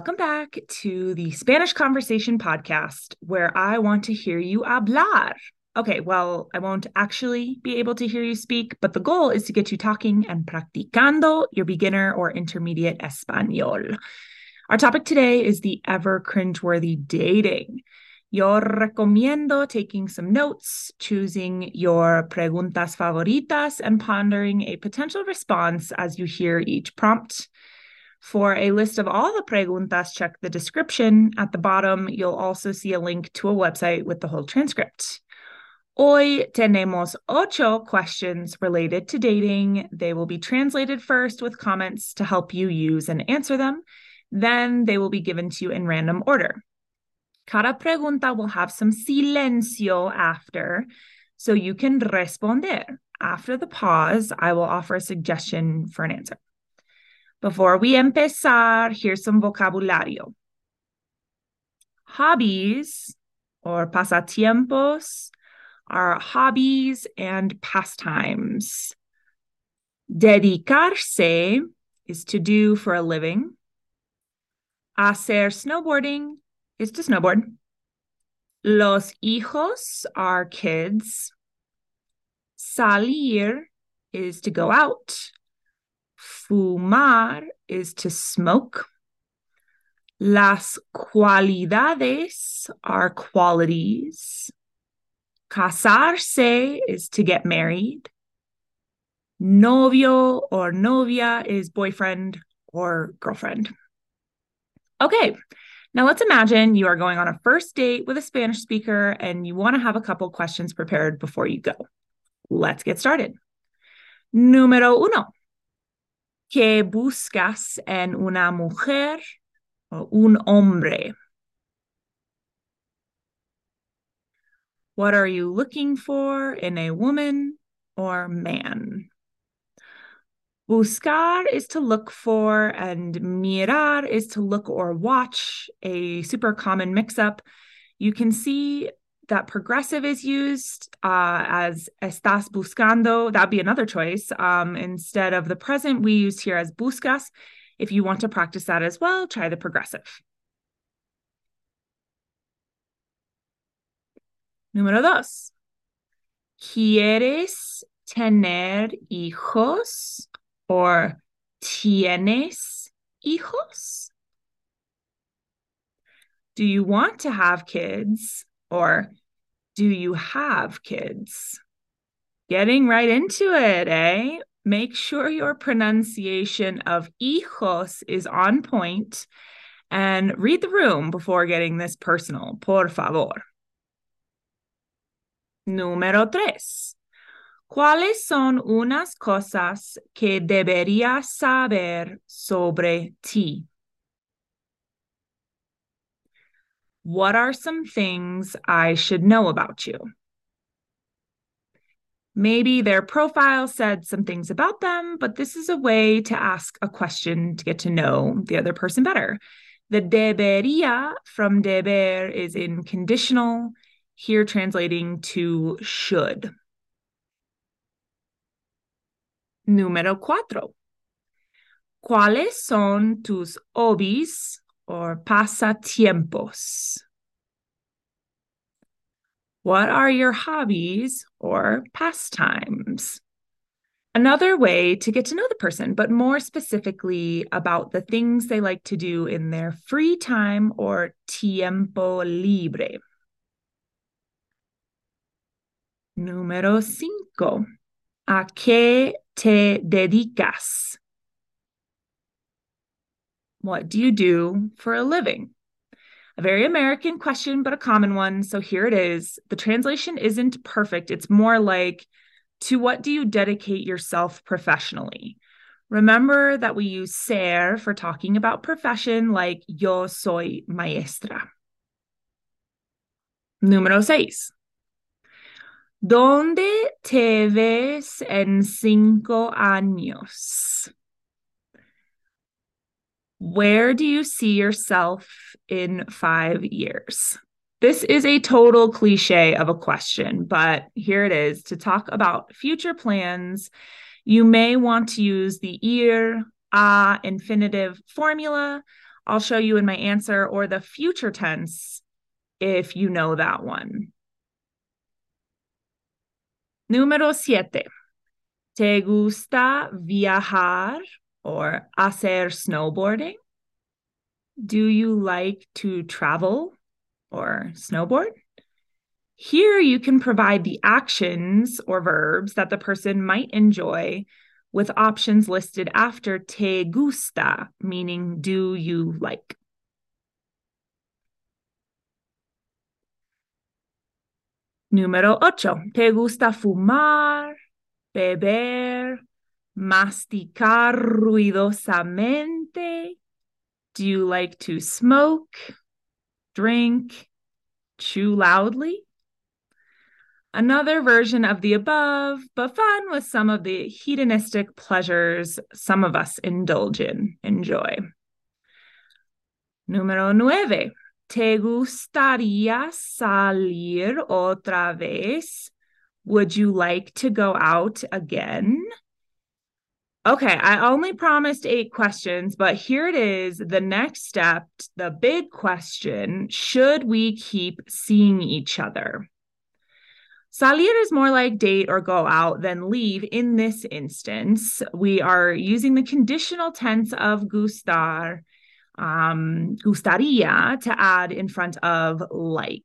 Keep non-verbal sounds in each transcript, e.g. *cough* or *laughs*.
welcome back to the Spanish Conversation Podcast, where I want to hear you hablar. Okay, well, I won't actually be able to hear you speak, but the goal is to get you talking and practicando your beginner or intermediate español. Our topic today is the ever cringeworthy dating. Yo recomiendo taking some notes, choosing your preguntas favoritas, and pondering a potential response as you hear each prompt. For a list of all the preguntas, check the description. At the bottom, you'll also see a link to a website with the whole transcript. Hoy tenemos ocho questions related to dating. They will be translated first with comments to help you use and answer them. Then they will be given to you in random order. Cada pregunta will have some silencio after, so you can responder. After the pause, I will offer a suggestion for an answer. Before we empezar, here's some vocabulario. Hobbies or pasatiempos are hobbies and pastimes. Dedicarse is to do for a living. Hacer snowboarding is to snowboard. Los hijos are kids. Salir is to go out. Fumar is to smoke. Las cualidades are qualities. Casarse is to get married. Novio or novia is boyfriend or girlfriend. Okay, now let's imagine you are going on a first date with a Spanish speaker and you want to have a couple questions prepared before you go. Let's get started. Número uno. ¿Qué buscas en una mujer o un hombre? What are you looking for in a woman or man? Buscar is to look for, and mirar is to look or watch, a super common mix up. You can see that progressive is used uh, as estás buscando. That'd be another choice. Um, instead of the present, we use here as buscas. If you want to practice that as well, try the progressive. Número dos. ¿Quieres tener hijos? or tienes hijos? Do you want to have kids or do you have kids? Getting right into it, eh? Make sure your pronunciation of hijos is on point and read the room before getting this personal, por favor. Número tres. ¿Cuáles son unas cosas que deberías saber sobre ti? What are some things I should know about you? Maybe their profile said some things about them, but this is a way to ask a question to get to know the other person better. The debería from deber is in conditional, here translating to should. Número cuatro. ¿Cuáles son tus hobbies o pasatiempos? What are your hobbies or pastimes? Another way to get to know the person, but more specifically about the things they like to do in their free time or tiempo libre. Número cinco. ¿A qué te dedicas? What do you do for a living? A very American question, but a common one. So here it is. The translation isn't perfect. It's more like, to what do you dedicate yourself professionally? Remember that we use ser for talking about profession, like yo soy maestra. Número seis. ¿Dónde te ves en cinco años? Where do you see yourself in five years? This is a total cliche of a question, but here it is. To talk about future plans, you may want to use the ir, a infinitive formula. I'll show you in my answer or the future tense if you know that one. Número siete. ¿Te gusta viajar or hacer snowboarding? Do you like to travel or snowboard? Here you can provide the actions or verbs that the person might enjoy with options listed after te gusta, meaning do you like. Número ocho. ¿Te gusta fumar, beber, masticar ruidosamente? Do you like to smoke, drink, chew loudly? Another version of the above, but fun with some of the hedonistic pleasures some of us indulge in, enjoy. Número nueve. ¿Te gustaría salir otra vez? Would you like to go out again? Okay, I only promised eight questions, but here it is. The next step, the big question Should we keep seeing each other? Salir is more like date or go out than leave in this instance. We are using the conditional tense of gustar, um, gustaría, to add in front of like.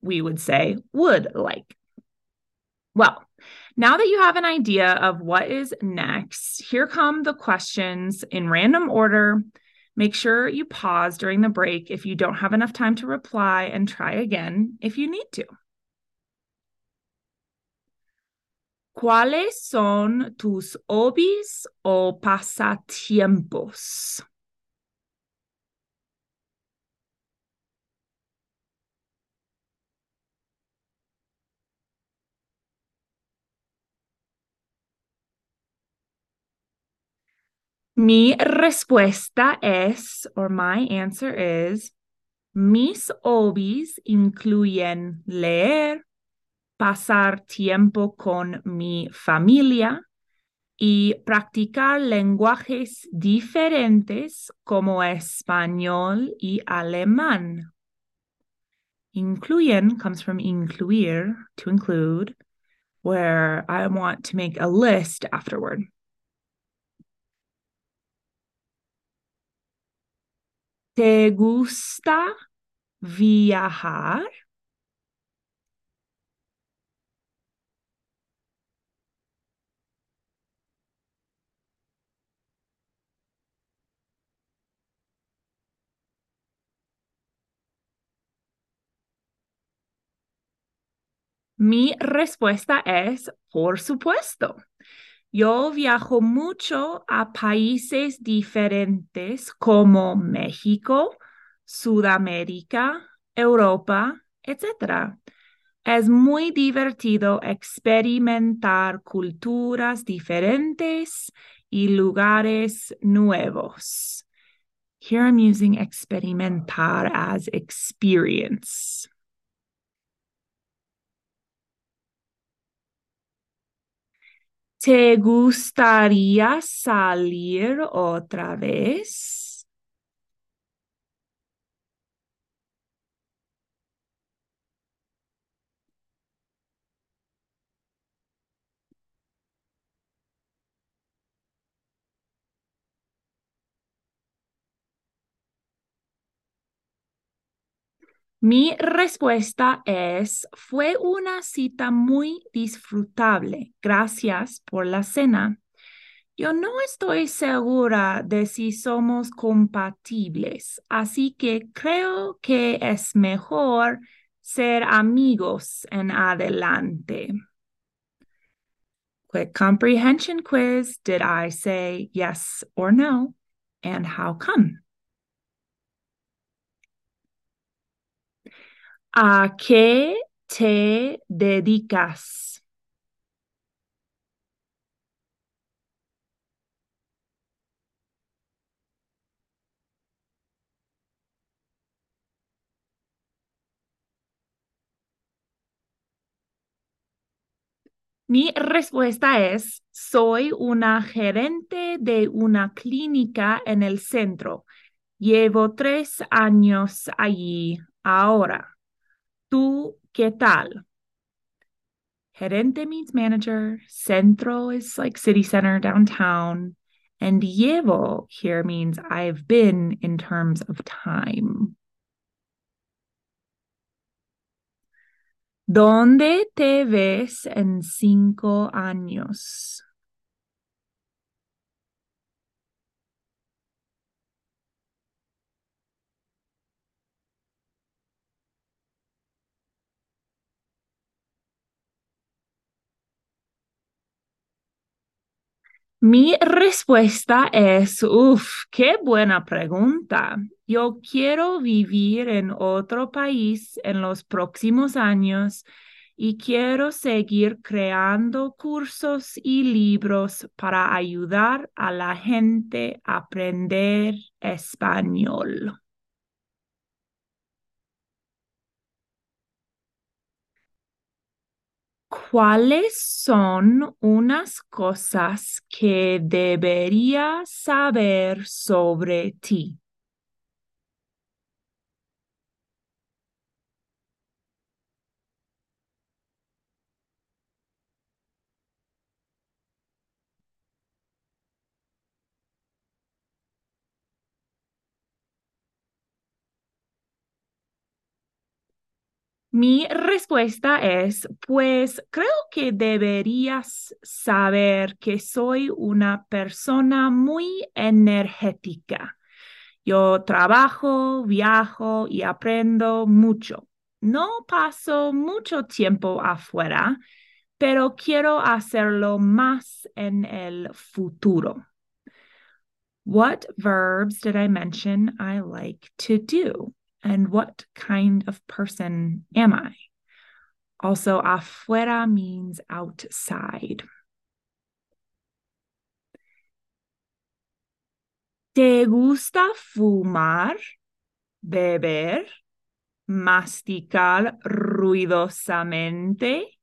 We would say would like. Well, now that you have an idea of what is next, here come the questions in random order. Make sure you pause during the break if you don't have enough time to reply and try again if you need to. ¿Cuáles son tus hobbies o pasatiempos? Mi respuesta es, or my answer is, mis hobbies incluyen leer, pasar tiempo con mi familia y practicar lenguajes diferentes como español y alemán. Incluyen comes from incluir, to include, where I want to make a list afterward. ¿Te gusta viajar? Mi respuesta es, por supuesto. Yo viajo mucho a países diferentes como México, Sudamérica, Europa, etc. Es muy divertido experimentar culturas diferentes y lugares nuevos. Here I'm using experimentar as experience. ¿Te gustaría salir otra vez? Mi respuesta es, fue una cita muy disfrutable. Gracias por la cena. Yo no estoy segura de si somos compatibles, así que creo que es mejor ser amigos en adelante. Quick comprehension quiz. Did I say yes or no? And how come? ¿A qué te dedicas? Mi respuesta es, soy una gerente de una clínica en el centro. Llevo tres años allí ahora. ¿Tú qué tal? Gerente means manager. Centro is like city center, downtown. And llevo here means I've been in terms of time. ¿Dónde te ves en cinco años? Mi respuesta es, uff, qué buena pregunta. Yo quiero vivir en otro país en los próximos años y quiero seguir creando cursos y libros para ayudar a la gente a aprender español. ¿Cuáles son unas cosas que deberías saber sobre ti? Mi respuesta es, pues creo que deberías saber que soy una persona muy energética. Yo trabajo, viajo y aprendo mucho. No paso mucho tiempo afuera, pero quiero hacerlo más en el futuro. What verbs did I mention I like to do? And what kind of person am I? Also, afuera means outside. ¿Te gusta fumar, beber, masticar ruidosamente?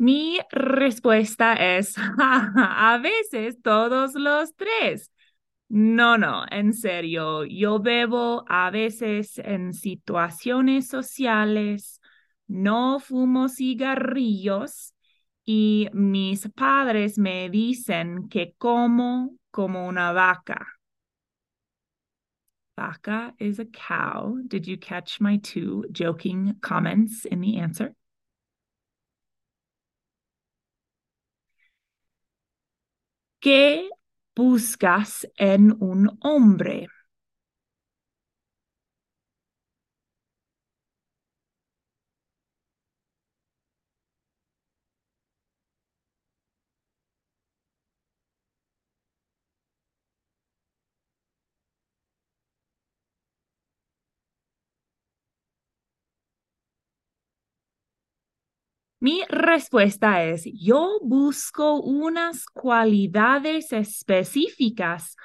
Mi respuesta es, *laughs* a veces todos los tres. No, no, en serio, yo bebo a veces en situaciones sociales, no fumo cigarrillos y mis padres me dicen que como como una vaca. Vaca is a cow. Did you catch my two joking comments in the answer? ¿Qué buscas en un hombre? Mi respuesta es, yo busco unas cualidades específicas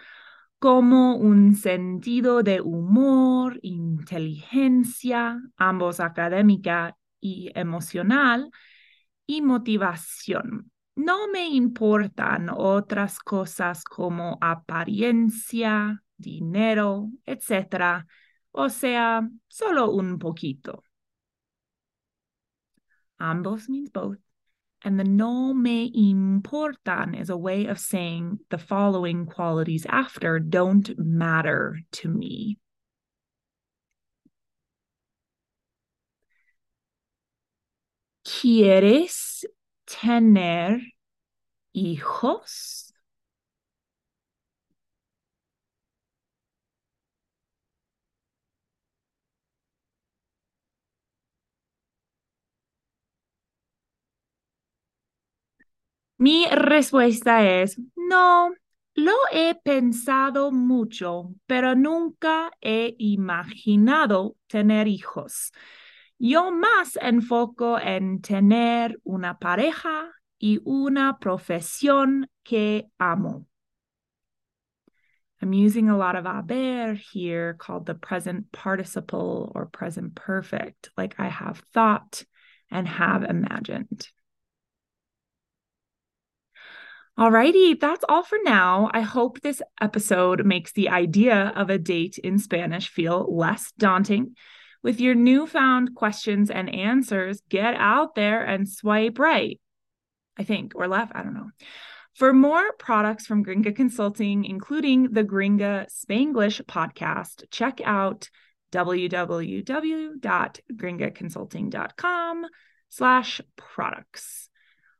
como un sentido de humor, inteligencia, ambos académica y emocional, y motivación. No me importan otras cosas como apariencia, dinero, etc. O sea, solo un poquito. Ambos means both. And the no me importan is a way of saying the following qualities after don't matter to me. ¿Quieres tener hijos? Mi respuesta es, no, lo he pensado mucho, pero nunca he imaginado tener hijos. Yo más enfoco en tener una pareja y una profesión que amo. I'm using a lot of haber here called the present participle or present perfect, like I have thought and have imagined. Alrighty, that's all for now. I hope this episode makes the idea of a date in Spanish feel less daunting. With your newfound questions and answers, get out there and swipe right. I think, or left, I don't know. For more products from Gringa Consulting, including the Gringa Spanglish podcast, check out www.gringaconsulting.com slash products.